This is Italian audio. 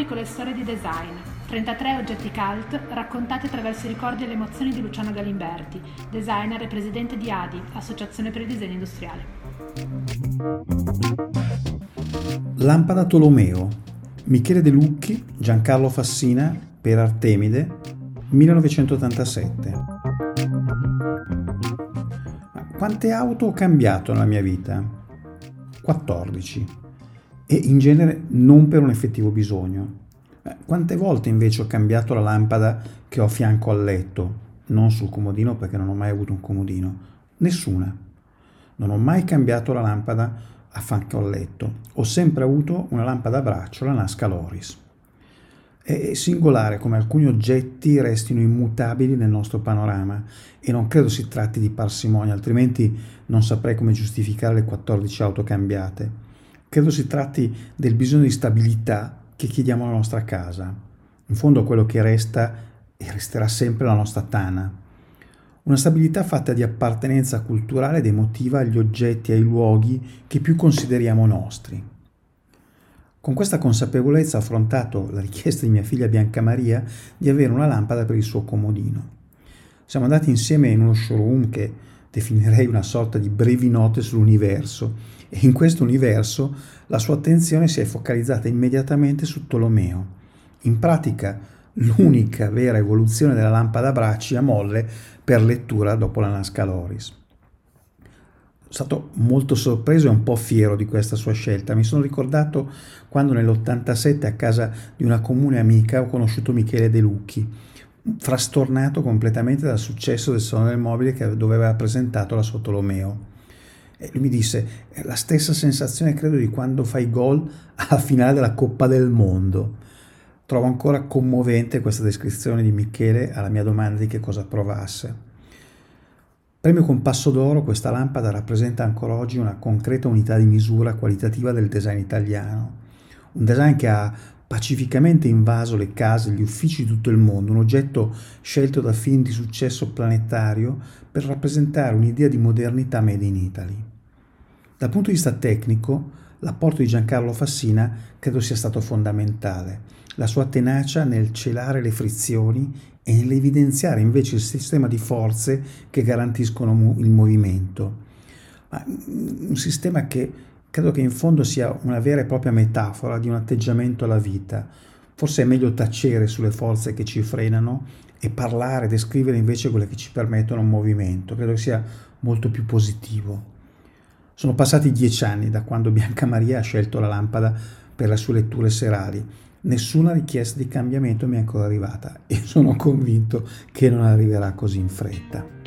piccole storie di design, 33 oggetti cult raccontati attraverso i ricordi e le emozioni di Luciano Galimberti, designer e presidente di ADI, Associazione per il Disegno Industriale. Lampada Tolomeo, Michele De Lucchi, Giancarlo Fassina per Artemide, 1987. Quante auto ho cambiato nella mia vita? 14 e in genere non per un effettivo bisogno. Quante volte invece ho cambiato la lampada che ho a fianco al letto? Non sul comodino perché non ho mai avuto un comodino. Nessuna. Non ho mai cambiato la lampada a fianco al letto. Ho sempre avuto una lampada a braccio, la Nasca Loris. È singolare come alcuni oggetti restino immutabili nel nostro panorama e non credo si tratti di parsimonia, altrimenti non saprei come giustificare le 14 auto cambiate. Credo si tratti del bisogno di stabilità che chiediamo alla nostra casa. In fondo quello che resta e resterà sempre la nostra tana. Una stabilità fatta di appartenenza culturale ed emotiva agli oggetti e ai luoghi che più consideriamo nostri. Con questa consapevolezza ho affrontato la richiesta di mia figlia Bianca Maria di avere una lampada per il suo comodino. Siamo andati insieme in uno showroom che definirei una sorta di brevi note sull'universo e in questo universo la sua attenzione si è focalizzata immediatamente su Tolomeo. In pratica l'unica vera evoluzione della lampada a bracci a molle per lettura dopo la Nasca Loris. Sono stato molto sorpreso e un po' fiero di questa sua scelta. Mi sono ricordato quando nell'87 a casa di una comune amica ho conosciuto Michele De Lucchi, frastornato completamente dal successo del Salone del Mobile che, dove aveva presentato la sua Tolomeo. E lui mi disse, è la stessa sensazione credo di quando fai gol alla finale della Coppa del Mondo. Trovo ancora commovente questa descrizione di Michele alla mia domanda di che cosa provasse. Premio con passo d'oro, questa lampada rappresenta ancora oggi una concreta unità di misura qualitativa del design italiano. Un design che ha pacificamente invaso le case e gli uffici di tutto il mondo, un oggetto scelto da film di successo planetario per rappresentare un'idea di modernità made in Italy. Dal punto di vista tecnico, l'apporto di Giancarlo Fassina credo sia stato fondamentale. La sua tenacia nel celare le frizioni e nell'evidenziare invece il sistema di forze che garantiscono il movimento. Ma un sistema che credo che in fondo sia una vera e propria metafora di un atteggiamento alla vita. Forse è meglio tacere sulle forze che ci frenano e parlare, descrivere invece quelle che ci permettono un movimento. Credo che sia molto più positivo. Sono passati dieci anni da quando Bianca Maria ha scelto la lampada per le sue letture serali. Nessuna richiesta di cambiamento mi è ancora arrivata e sono convinto che non arriverà così in fretta.